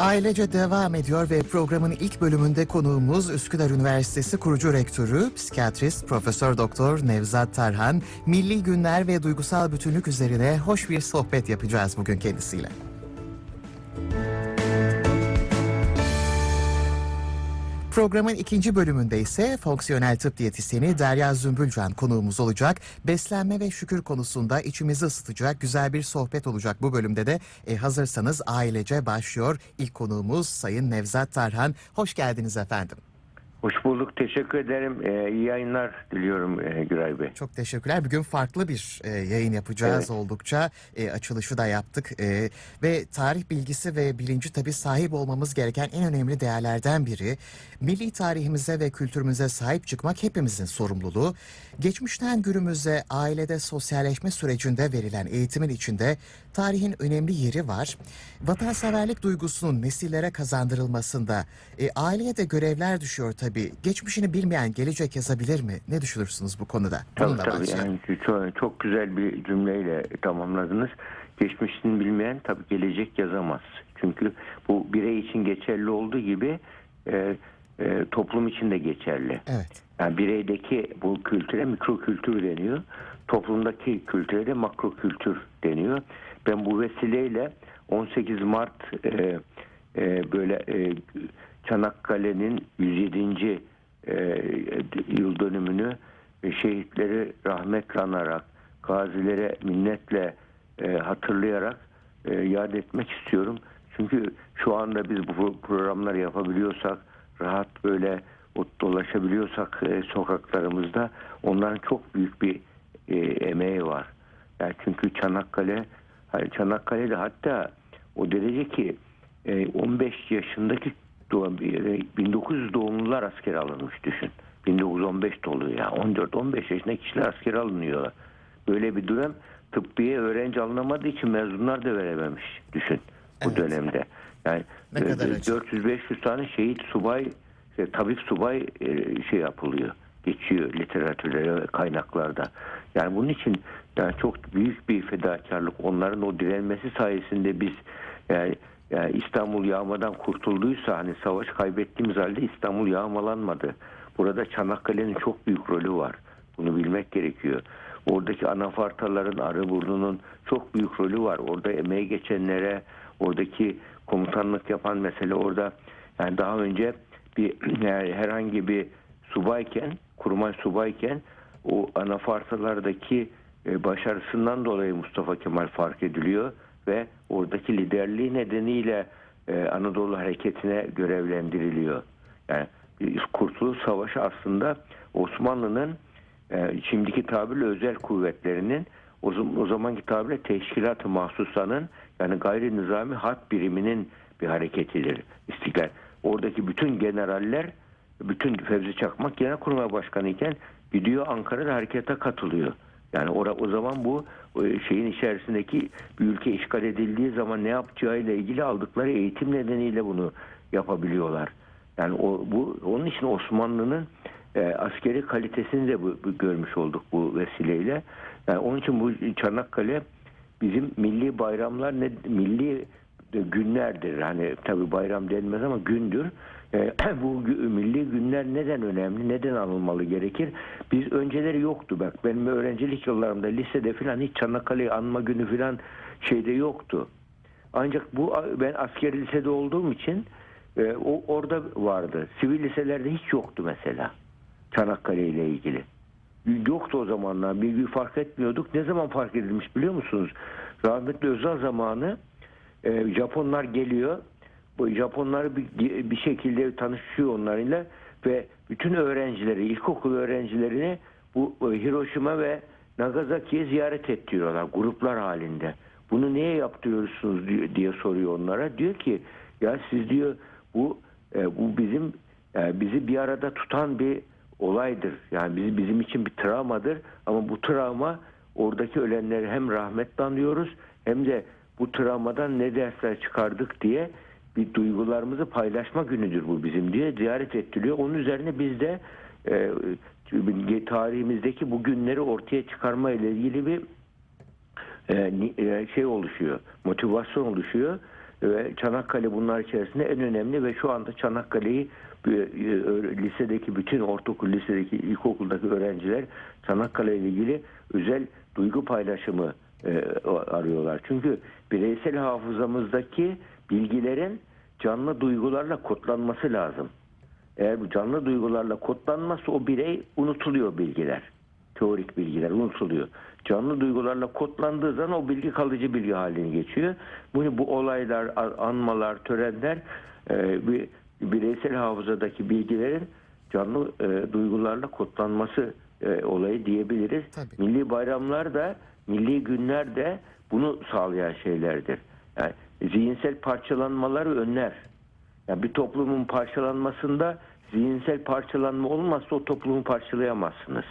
Ailece devam ediyor ve programın ilk bölümünde konuğumuz Üsküdar Üniversitesi kurucu rektörü, psikiyatrist Profesör Doktor Nevzat Tarhan. Milli günler ve duygusal bütünlük üzerine hoş bir sohbet yapacağız bugün kendisiyle. Programın ikinci bölümünde ise fonksiyonel tıp diyetisyeni Derya Zümbülcan konuğumuz olacak. Beslenme ve şükür konusunda içimizi ısıtacak güzel bir sohbet olacak bu bölümde de. E, hazırsanız ailece başlıyor. İlk konuğumuz Sayın Nevzat Tarhan. Hoş geldiniz efendim. Hoş bulduk. Teşekkür ederim. Ee, iyi yayınlar diliyorum e, Güray Bey. Çok teşekkürler. Bugün farklı bir e, yayın yapacağız Evet. oldukça. E, açılışı da yaptık. E, ve tarih bilgisi ve bilinci tabii sahip olmamız gereken en önemli değerlerden biri. Milli tarihimize ve kültürümüze sahip çıkmak hepimizin sorumluluğu. Geçmişten günümüze ailede sosyalleşme sürecinde verilen eğitimin içinde tarihin önemli yeri var. Vatanseverlik duygusunun nesillere kazandırılmasında e, aileye de görevler düşüyor tabii. Geçmişini bilmeyen gelecek yazabilir mi? Ne düşünürsünüz bu konuda? Tabii Bununla tabii. başlayalım. Yani çok, çok güzel bir cümleyle tamamladınız. Geçmişini bilmeyen tabii gelecek yazamaz. Çünkü bu birey için geçerli olduğu gibi e, e, toplum için de geçerli. Evet. Yani bireydeki bu kültüre mikro kültür deniyor. Toplumdaki kültüre de makro kültür deniyor. Ben bu vesileyle 18 Mart e, e, böyle e, Çanakkale'nin 107. E, yıl dönümünü e, şehitleri rahmetle anarak, gazilere minnetle e, hatırlayarak e, yad etmek istiyorum. Çünkü şu anda biz bu programları yapabiliyorsak, rahat böyle dolaşabiliyorsak e, sokaklarımızda onların çok büyük bir e, emeği var. Yani çünkü Çanakkale, hani Çanakkale'de hatta o derece ki e, 15 yaşındaki doğum, e, 1900 doğumlular asker alınmış düşün. 1915 doluyor ya. 14-15 yaşındaki kişiler asker alınıyor. Böyle bir dönem tıbbiye öğrenci alınamadığı için mezunlar da verememiş düşün bu Evet. dönemde. Yani Ne kadar e, acı. 400-500 tane şehit subay, işte, tabip subay e, şey yapılıyor. Geçiyor literatürde ve kaynaklarda. Yani bunun için yani çok büyük bir fedakarlık. Onların o direnmesi sayesinde biz yani, yani İstanbul yağmadan kurtulduysa hani savaş kaybettiğimiz halde İstanbul yağmalanmadı. Burada Çanakkale'nin çok büyük rolü var. Bunu bilmek gerekiyor. Oradaki anafartaların, Arıburnu'nun çok büyük rolü var. Orada emeği geçenlere, oradaki komutanlık yapan mesele orada yani daha önce bir yani herhangi bir subayken, kurmay subayken o anafartalardaki başarısından dolayı Mustafa Kemal fark ediliyor ve oradaki liderliği nedeniyle e, Anadolu hareketine görevlendiriliyor. Yani e, Kurtuluş Savaşı aslında Osmanlı'nın e, şimdiki tabirle özel kuvvetlerinin o zamanki tabirle teşkilat-ı mahsusanın yani gayri nizami hat biriminin bir hareketidir İstiklal. Oradaki bütün generaller bütün Fevzi Çakmak Genelkurmay Başkanı iken gidiyor Ankara'da harekete katılıyor. Yani ora, o zaman bu e, şeyin içerisindeki bir ülke işgal edildiği zaman ne yapacağıyla ilgili aldıkları eğitim nedeniyle bunu yapabiliyorlar. Yani o bu onun için Osmanlı'nın e, askeri kalitesini de bu, bu görmüş olduk bu vesileyle. Yani onun için bu Çanakkale bizim milli bayramlar ne milli günlerdir. Hani tabi bayram denmez ama gündür. E, bu milli günler neden önemli, neden anılmalı gerekir? Biz önceleri yoktu bak. Benim öğrencilik yıllarımda lisede falan hiç Çanakkale anma günü falan şeyde yoktu. Ancak bu ben askeri lisede olduğum için e, o orada vardı. Sivil liselerde hiç yoktu mesela. Çanakkale ile ilgili. Yoktu o zamanlar. Bir, bir fark etmiyorduk. Ne zaman fark edilmiş biliyor musunuz? Rahmetli Özal zamanı e, Japonlar geliyor. Japonlar bir, bir şekilde tanışıyor onlarla ve bütün öğrencileri, ilkokul öğrencilerini bu e, Hiroşima ve Nagasaki'ye ziyaret ettiriyorlar gruplar halinde. Bunu niye yaptırıyorsunuz diye soruyor onlara. Diyor ki ya siz diyor bu e, bu bizim e, bizi bir arada tutan bir olaydır. Yani bizi, bizim için bir travmadır ama bu travma oradaki ölenleri hem rahmetle anıyoruz hem de bu travmadan ne dersler çıkardık diye bir duygularımızı paylaşma günüdür bu bizim diye ziyaret ettiriyor. Onun üzerine biz de e, tarihimizdeki bu günleri ortaya çıkarma ile ilgili bir e, e, şey oluşuyor, motivasyon oluşuyor. ve Çanakkale bunlar içerisinde en önemli ve şu anda Çanakkale'yi e, e, lisedeki bütün ortaokul, lisedeki, ilkokuldaki öğrenciler Çanakkale ile ilgili özel duygu paylaşımı e, arıyorlar. Çünkü bireysel hafızamızdaki bilgilerin canlı duygularla kodlanması lazım. Eğer bu canlı duygularla kodlanmazsa o birey unutuluyor bilgiler. Teorik bilgiler unutuluyor. Canlı duygularla kodlandığı zaman o bilgi kalıcı bilgi haline geçiyor. Bu, bu olaylar, anmalar, törenler e, bir bireysel hafızadaki bilgilerin canlı e, duygularla kodlanması e, olayı diyebiliriz. Tabii. Milli bayramlar da, milli günler de bunu sağlayan şeylerdir. Yani zihinsel parçalanmaları önler. Yani bir toplumun parçalanmasında zihinsel parçalanma olmazsa o toplumu parçalayamazsınız.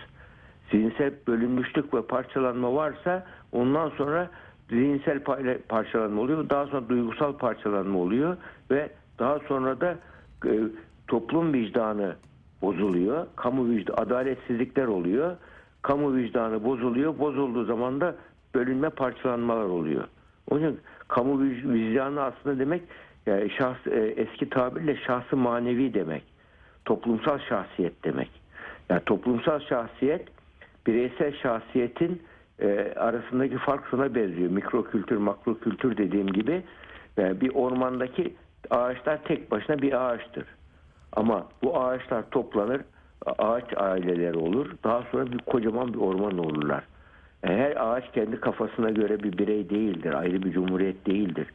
Zihinsel bölünmüşlük ve parçalanma varsa ondan sonra zihinsel parçalanma oluyor. Daha sonra duygusal parçalanma oluyor ve daha sonra da e, toplum vicdanı bozuluyor. Kamu vicdanı, adaletsizlikler oluyor. Kamu vicdanı bozuluyor. Bozulduğu zaman da bölünme parçalanmalar oluyor. Onun için kamu vic- vicdanı aslında demek yani şahs, e, eski tabirle şahsı manevi demek. Toplumsal şahsiyet demek. Yani toplumsal şahsiyet bireysel şahsiyetin e, arasındaki fark şuna benziyor. Mikro kültür, makro kültür dediğim gibi e, bir ormandaki ağaçlar tek başına bir ağaçtır. Ama bu ağaçlar toplanır, ağaç aileleri olur. Daha sonra bir kocaman bir orman olurlar. E, Her ağaç kendi kafasına göre bir birey değildir, ayrı bir cumhuriyet değildir.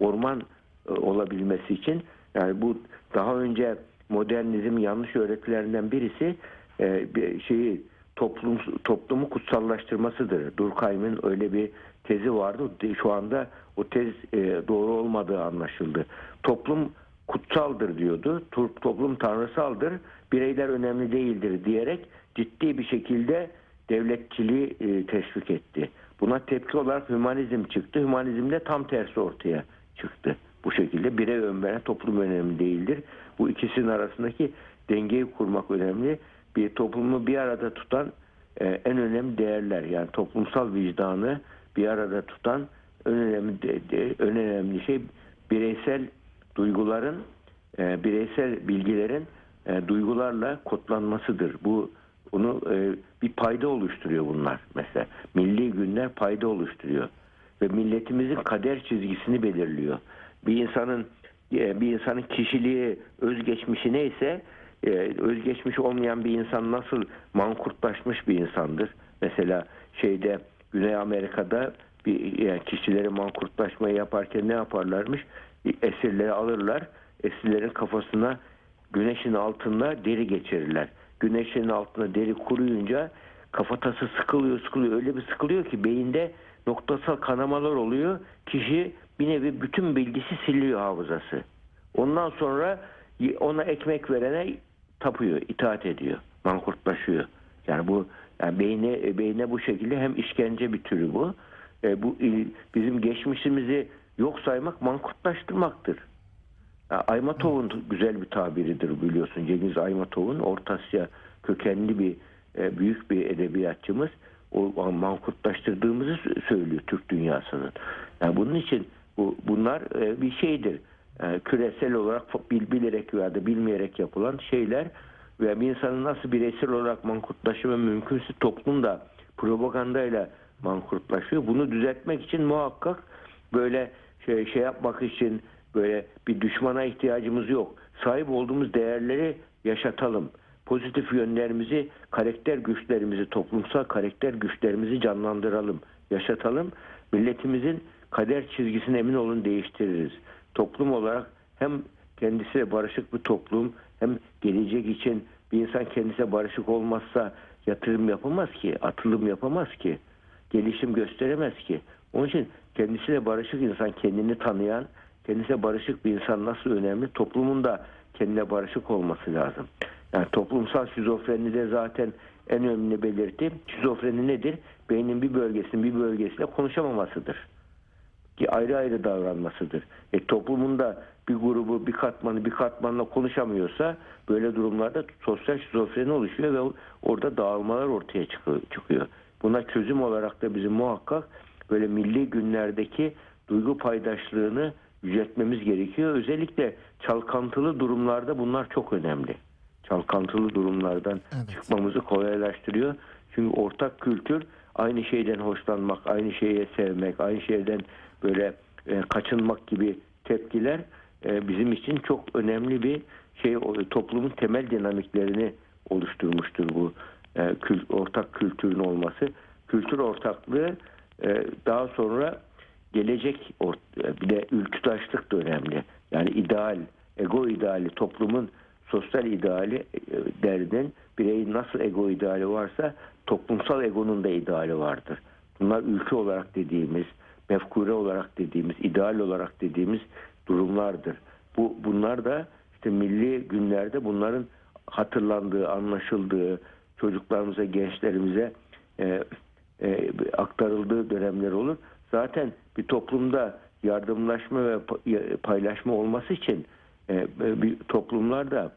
Orman e, olabilmesi için yani bu daha önce modernizm yanlış öğretilerinden birisi e, şeyi toplum toplumu kutsallaştırmasıdır. Durkheim'in öyle bir tezi vardı. Şu anda o tez doğru olmadığı anlaşıldı. Toplum kutsaldır diyordu. Toplum tanrısaldır. Bireyler önemli değildir diyerek ciddi bir şekilde devletçiliği e, teşvik etti. Buna tepki olarak hümanizm çıktı. Hümanizmde tam tersi ortaya çıktı. Bu şekilde birey ön toplum önemli değildir. Bu ikisinin arasındaki dengeyi kurmak önemli. Bir toplumu bir arada tutan e, en önemli değerler yani toplumsal vicdanı bir arada tutan en önemli de, de- en önemli şey bireysel duyguların e, bireysel bilgilerin e, duygularla kodlanmasıdır. Bu onu e, bir payda oluşturuyor bunlar mesela. Milli günler payda oluşturuyor ve milletimizin kader çizgisini belirliyor. Bir insanın e, bir insanın kişiliği, özgeçmişi neyse e, özgeçmiş olmayan bir insan nasıl mankurtlaşmış bir insandır. Mesela şeyde Güney Amerika'da bir yani kişileri mankurtlaşmayı yaparken ne yaparlarmış? Esirleri alırlar. Esirlerin kafasına güneşin altında deri geçirirler. Güneşin altında deri kuruyunca kafatası sıkılıyor sıkılıyor öyle bir sıkılıyor ki beyinde noktasal kanamalar oluyor. Kişi bir nevi bütün bilgisi siliyor hafızası. Ondan sonra ona ekmek verene tapıyor, itaat ediyor, mankurtlaşıyor. Yani bu yani beyne beyne bu şekilde hem işkence bir türü bu. E, bu bizim geçmişimizi yok saymak mankurtlaştırmaktır. Aymatov'un güzel bir tabiridir biliyorsun. Cengiz Aymatov'un Orta Asya kökenli bir e, büyük bir edebiyatçımız. O mankurtlaştırdığımızı sö- söylüyor Türk dünyasının. Yani bunun için bu bunlar e, bir şeydir. E, küresel olarak bil, bilerek veya da bilmeyerek yapılan şeyler ve bir insanın nasıl bireysel olarak mankurtlaşımı mümkünse toplumda propagandayla mankurtlaşıyor. Bunu düzeltmek için muhakkak böyle şey, şey yapmak için böyle bir düşmana ihtiyacımız yok. Sahip olduğumuz değerleri yaşatalım. Pozitif yönlerimizi, karakter güçlerimizi, toplumsal karakter güçlerimizi canlandıralım, yaşatalım. Milletimizin kader çizgisini emin olun değiştiririz. Toplum olarak hem kendisiyle barışık bir toplum hem gelecek için bir insan kendisiyle barışık olmazsa yatırım yapamaz ki, atılım yapamaz ki, gelişim gösteremez ki. Onun için kendisiyle barışık insan kendini tanıyan, kendisiyle barışık bir insan nasıl önemli? Toplumun da kendine barışık olması lazım. Yani toplumsal şizofreni de zaten en önemli belirti. Şizofreni nedir? Beynin bir bölgesinin bir bölgesiyle konuşamamasıdır ki ayrı ayrı davranmasıdır. E, toplumun da bir grubu, bir katmanı bir katmanla konuşamıyorsa böyle durumlarda sosyal şizofreni oluşuyor ve orada dağılmalar ortaya çıkıyor. Buna çözüm olarak da bizim muhakkak böyle milli günlerdeki duygu paydaşlığını yüceltmemiz gerekiyor. Özellikle çalkantılı durumlarda bunlar çok önemli. Çalkantılı durumlardan Evet. çıkmamızı kolaylaştırıyor. Çünkü ortak kültür aynı şeyden hoşlanmak, aynı şeye sevmek, aynı şeyden böyle e, kaçınmak gibi tepkiler e, bizim için çok önemli bir şey toplumun temel dinamiklerini oluşturmuştur bu e, kül- ortak kültürün olması. Kültür ortaklığı e, daha sonra gelecek bir de ülkütaşlık da önemli. Yani ideal, ego ideali, toplumun sosyal ideali e, derden bireyin nasıl ego ideali varsa toplumsal egonun da ideali vardır. Bunlar ülke olarak dediğimiz, mefkure olarak dediğimiz, ideal olarak dediğimiz durumlardır. Bu bunlar da işte milli günlerde bunların hatırlandığı, anlaşıldığı, çocuklarımıza, gençlerimize e, e, aktarıldığı dönemler olur. Zaten bir toplumda yardımlaşma ve pa- paylaşma olması için e, bir toplumlarda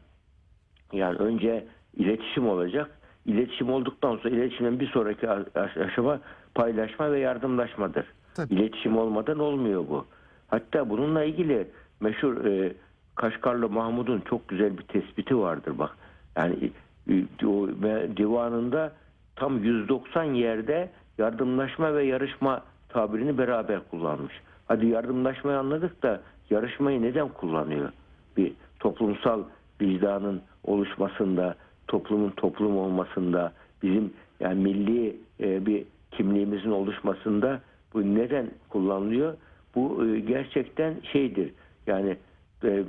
yani önce iletişim olacak. İletişim olduktan sonra iletişimin bir sonraki aş- aşama paylaşma ve yardımlaşmadır. Tabii. İletişim olmadan olmuyor bu. Hatta bununla ilgili meşhur e, Kaşgarlı Mahmud'un çok güzel bir tespiti vardır bak. Yani e, o divanında tam 190 yerde yardımlaşma ve yarışma tabirini beraber kullanmış. Hadi yardımlaşmayı anladık da yarışmayı neden kullanıyor? Bir toplumsal vicdanın oluşmasında, toplumun toplum olmasında, bizim yani milli e, bir kimliğimizin oluşmasında bu neden kullanılıyor? Bu e, gerçekten şeydir. Yani e,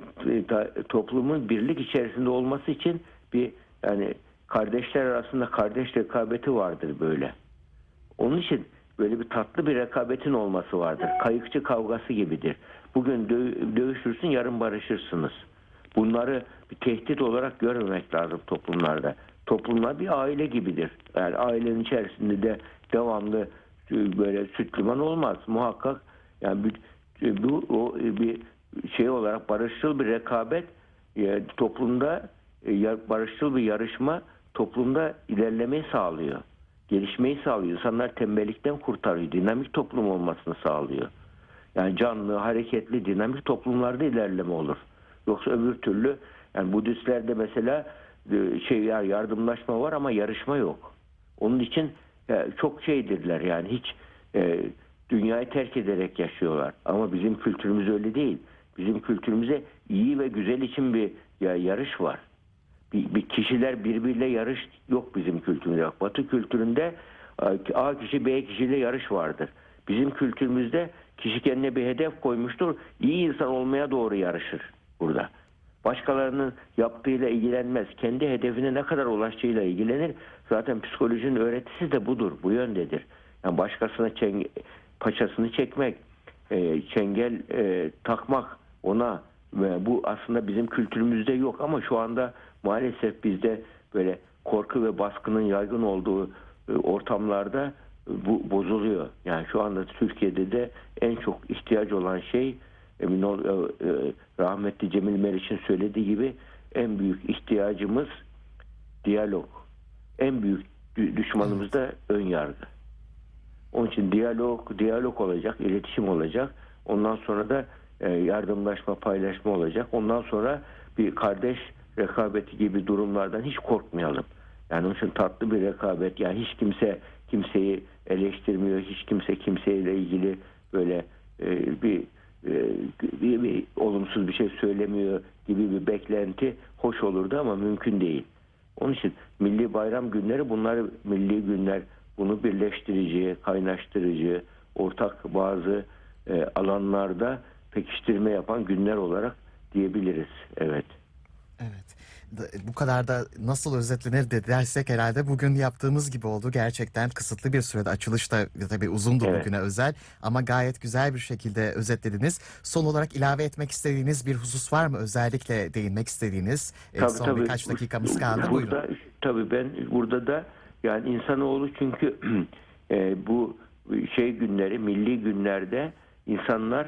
toplumun birlik içerisinde olması için bir yani kardeşler arasında kardeş rekabeti vardır böyle. Onun için böyle bir tatlı bir rekabetin olması vardır. Kayıkçı kavgası gibidir. Bugün dö- dövüşürsün, yarın barışırsınız. Bunları bir tehdit olarak görmemek lazım toplumlarda. Toplumlar bir aile gibidir. Yani ailenin içerisinde de devamlı e, böyle süt olmaz. Muhakkak yani e, bu o e, bir şey olarak barışçıl bir rekabet toplumda barışçıl bir yarışma toplumda ilerlemeyi sağlıyor. Gelişmeyi sağlıyor. İnsanlar tembellikten kurtarıyor. Dinamik toplum olmasını sağlıyor. Yani canlı, hareketli, dinamik toplumlarda ilerleme olur. Yoksa öbür türlü yani Budistlerde mesela e, şey ya yardımlaşma var ama yarışma yok. Onun için çok şeydirler yani hiç e, dünyayı terk ederek yaşıyorlar. Ama bizim kültürümüz öyle değil. Bizim kültürümüze iyi ve güzel için bir ya, yarış var. Bir, bir kişiler birbiriyle yarış yok bizim kültürümüzde. Batı kültüründe e, A kişi B kişiyle yarış vardır. Bizim kültürümüzde kişi kendine bir hedef koymuştur. İyi insan olmaya doğru yarışır burada. Başkalarının yaptığıyla ilgilenmez. Kendi hedefine ne kadar ulaştığıyla ilgilenir. Zaten psikolojinin öğretisi de budur. Bu yöndedir. Yani başkasına çeng- paçasını çekmek, e, çengel e, takmak ona ve bu aslında bizim kültürümüzde yok ama şu anda maalesef bizde böyle korku ve baskının yaygın olduğu e, ortamlarda e, bu bozuluyor. Yani şu anda Türkiye'de de en çok ihtiyaç olan şey emin ol e, rahmetli Cemil Meriç'in söylediği gibi en büyük ihtiyacımız diyalog. En büyük dü- düşmanımız da ön yargı. Onun için diyalog, diyalog olacak, iletişim olacak. Ondan sonra da yardımlaşma, paylaşma olacak. Ondan sonra bir kardeş rekabeti gibi durumlardan hiç korkmayalım. Yani onun için tatlı bir rekabet. Yani hiç kimse kimseyi eleştirmiyor, hiç kimse kimseyle ilgili böyle e, bir, e, bir, bir olumsuz bir şey söylemiyor gibi bir beklenti hoş olurdu ama mümkün değil. Onun için milli bayram günleri bunlar milli günler bunu birleştirici, kaynaştırıcı, ortak bazı e, alanlarda pekiştirme yapan günler olarak diyebiliriz. Evet. Evet. Da- Bu kadar da nasıl özetlenir de dersek herhalde bugün yaptığımız gibi oldu. Gerçekten kısıtlı bir sürede açılış da tabii uzundu Evet. bugüne özel ama gayet güzel bir şekilde özetlediniz. Son olarak ilave etmek istediğiniz bir husus var mı? Özellikle değinmek istediğiniz e, son birkaç dakikamız kaldı. Buyurun. Burada, tabii ben burada da yani insanoğlu çünkü e, bu şey günleri, milli günlerde insanlar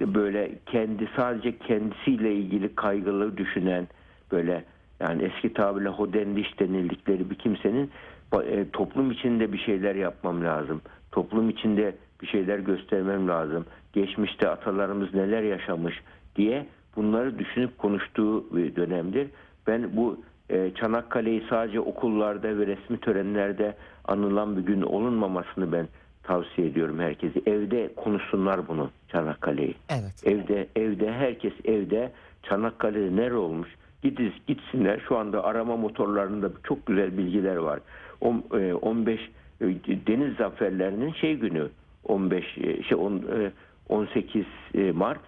böyle kendi sadece kendisiyle ilgili kaygılı düşünen böyle yani eski tabirle hodendiş denildikleri bir kimsenin e, toplum içinde bir şeyler yapmam lazım. Toplum içinde bir şeyler göstermem lazım. geçmişte atalarımız neler yaşamış diye bunları düşünüp konuştuğu bir dönemdir. Ben bu e, Çanakkale'yi sadece okullarda ve resmi törenlerde anılan bir gün olunmamasını ben tavsiye ediyorum herkese. Evde konuşsunlar bunu Çanakkale'yi. Evet. Evde evde herkes evde Çanakkale'de nere olmuş? Gidiz gitsinler. Şu anda arama motorlarında çok güzel bilgiler var. On- e, 15 e, deniz zaferlerinin şey günü 15 e, şey on- e, 18 e, Mart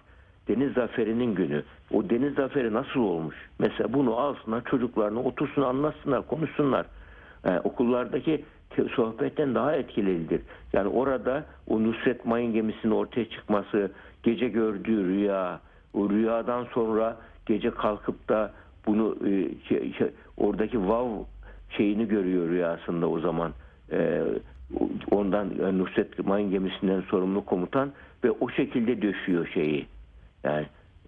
deniz zaferinin günü. O deniz zaferi nasıl olmuş? Mesela bunu alsınlar çocuklarına otursun anlatsınlar konuşsunlar. E, okullardaki te- sohbetten daha etkilidir. Yani orada o Nusret Mayın gemisinin ortaya çıkması, gece gördüğü rüya, o rüyadan sonra gece kalkıp da bunu e, şey- şey- oradaki vav şeyini görüyor rüyasında o zaman. E, ondan e, Nusret Mayın gemisinden sorumlu komutan ve o şekilde döşüyor şeyi. Yani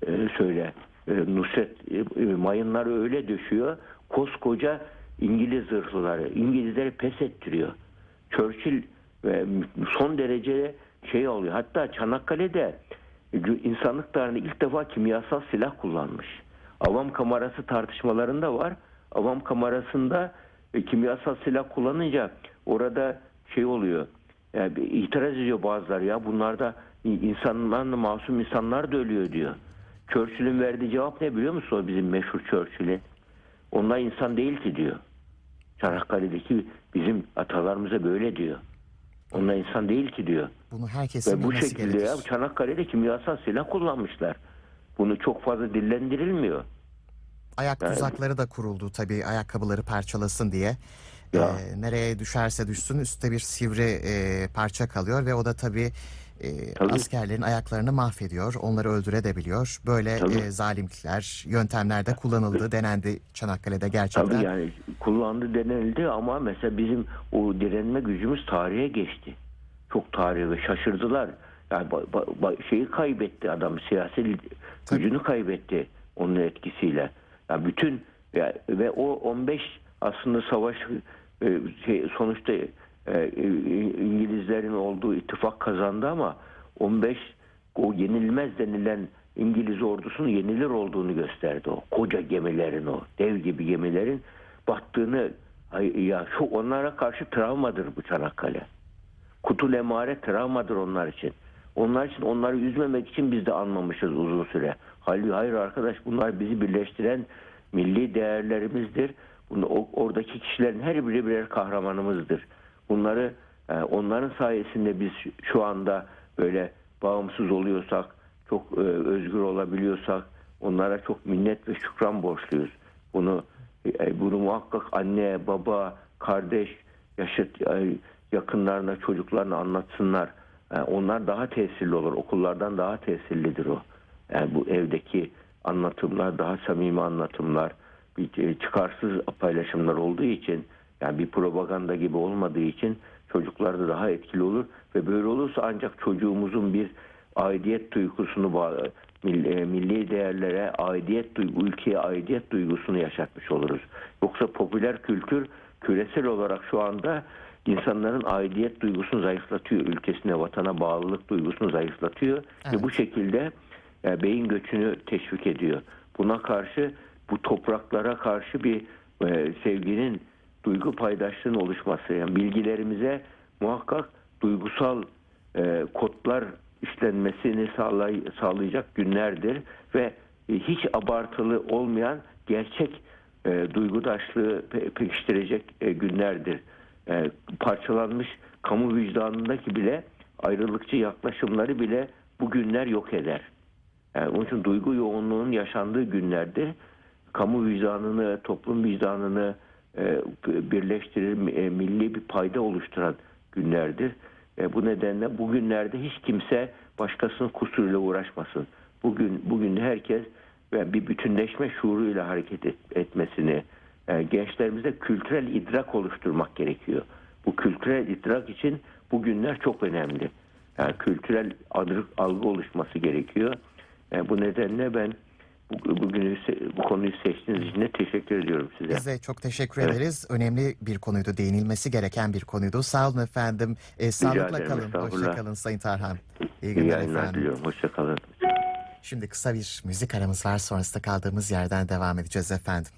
e, söyle e, Nusret e, e, mayınları öyle döşüyor. Koskoca İngiliz zırhlıları İngilizleri pes ettiriyor. Churchill e, son derece şey oluyor. Hatta Çanakkale'de insanlık tarihinde ilk defa kimyasal silah kullanmış. Avam kamerası tartışmalarında var. Avam kamerasında e, kimyasal silah kullanınca orada şey oluyor. Yani bir itiraz ediyor bazıları ya bunlarda insanlar masum insanlar da ölüyor diyor. Churchill'in verdiği cevap ne biliyor musun o bizim meşhur Churchill'in? Onlar insan değil ki diyor. Çanakkale'deki bizim atalarımıza böyle diyor. Onlar insan değil ki diyor. Bunu herkesin Ve bu bilmesi şekilde gerekir. ya Çanakkale'de kimyasal silah kullanmışlar. Bunu çok fazla dillendirilmiyor. Ayak Yani- tuzakları da kuruldu tabii ayakkabıları parçalasın diye. Ya. Ee, nereye düşerse düşsün üstte bir sivri e, parça kalıyor ve o da tabii, e, Tabii. askerlerin ayaklarını mahvediyor. Onları öldürebiliyor. Böyle Tabii. e, zalimlikler, yöntemlerde kullanıldı, denendi Çanakkale'de gerçekten. Tabii yani kullandı denildi ama mesela bizim o direnme gücümüz tarihe geçti. Çok tarihe ve şaşırdılar. Yani ba- ba- şeyi kaybetti adam siyasi gücünü kaybetti onun etkisiyle. Yani bütün ya- ve o 15 aslında savaş e, şey, sonuçta e, e, İngilizlerin olduğu ittifak kazandı ama 15 o yenilmez denilen İngiliz ordusunun yenilir olduğunu gösterdi o. Koca gemilerin o dev gibi gemilerin battığını ya şu onlara karşı travmadır bu Çanakkale. Kutul emare travmadır onlar için. Onlar için onları üzmemek için biz de anmamışız uzun süre. Halbuki hayır arkadaş bunlar bizi birleştiren milli değerlerimizdir. Bunu, oradaki kişilerin her biri birer kahramanımızdır. Bunları e, onların sayesinde biz şu anda böyle bağımsız oluyorsak, çok e, özgür olabiliyorsak onlara çok minnet ve şükran borçluyuz. Bunu e, bunu muhakkak anne, baba, kardeş, yaşıt e, yakınlarına, çocuklarına anlatsınlar. E, onlar daha tesirli olur. Okullardan daha tesirlidir o. Yani bu evdeki anlatımlar daha samimi anlatımlar, bir e, çıkarsız paylaşımlar olduğu için yani bir propaganda gibi olmadığı için çocuklarda daha etkili olur ve böyle olursa ancak çocuğumuzun bir aidiyet duygusunu e, milli değerlere aidiyet duygu, ülkeye aidiyet duygusunu yaşatmış oluruz. Yoksa popüler kültür küresel olarak şu anda insanların aidiyet duygusunu zayıflatıyor. Ülkesine, vatana bağlılık duygusunu zayıflatıyor. Evet. Ve bu şekilde e, beyin göçünü teşvik ediyor. Buna karşı bu topraklara karşı bir e, sevginin duygu paydaşlığının oluşması. Yani bilgilerimize muhakkak duygusal e, kodlar işlenmesini sağlay, sağlayacak günlerdir ve e, hiç abartılı olmayan gerçek e, duygudaşlığı pe- pekiştirecek e, günlerdir. E, parçalanmış kamu vicdanındaki bile ayrılıkçı yaklaşımları bile bu günler yok eder. Yani onun için duygu yoğunluğunun yaşandığı günlerde kamu vicdanını, toplum vicdanını e, birleştirir, e, milli bir payda oluşturan günlerdir. E, bu nedenle bu günlerde hiç kimse başkasının kusuruyla uğraşmasın. Bugün bugün herkes bir bütünleşme şuuruyla hareket et- etmesini, e, gençlerimizde kültürel idrak oluşturmak gerekiyor. Bu kültürel idrak için bu günler çok önemli. Yani kültürel algı oluşması gerekiyor. E, bu nedenle ben bu, bugünü se- bu konuyu seçtiğiniz için de teşekkür ediyorum size. Biz de çok teşekkür Evet. ederiz. Önemli bir konuydu, değinilmesi gereken bir konuydu. Sağ olun efendim. E, sağlıkla ederim, kalın, hoşça kalın Sayın Tarhan. İyi günler efendim. diliyorum. Hoşçakalın. Şimdi kısa bir müzik aramız var sonrasında kaldığımız yerden devam edeceğiz efendim.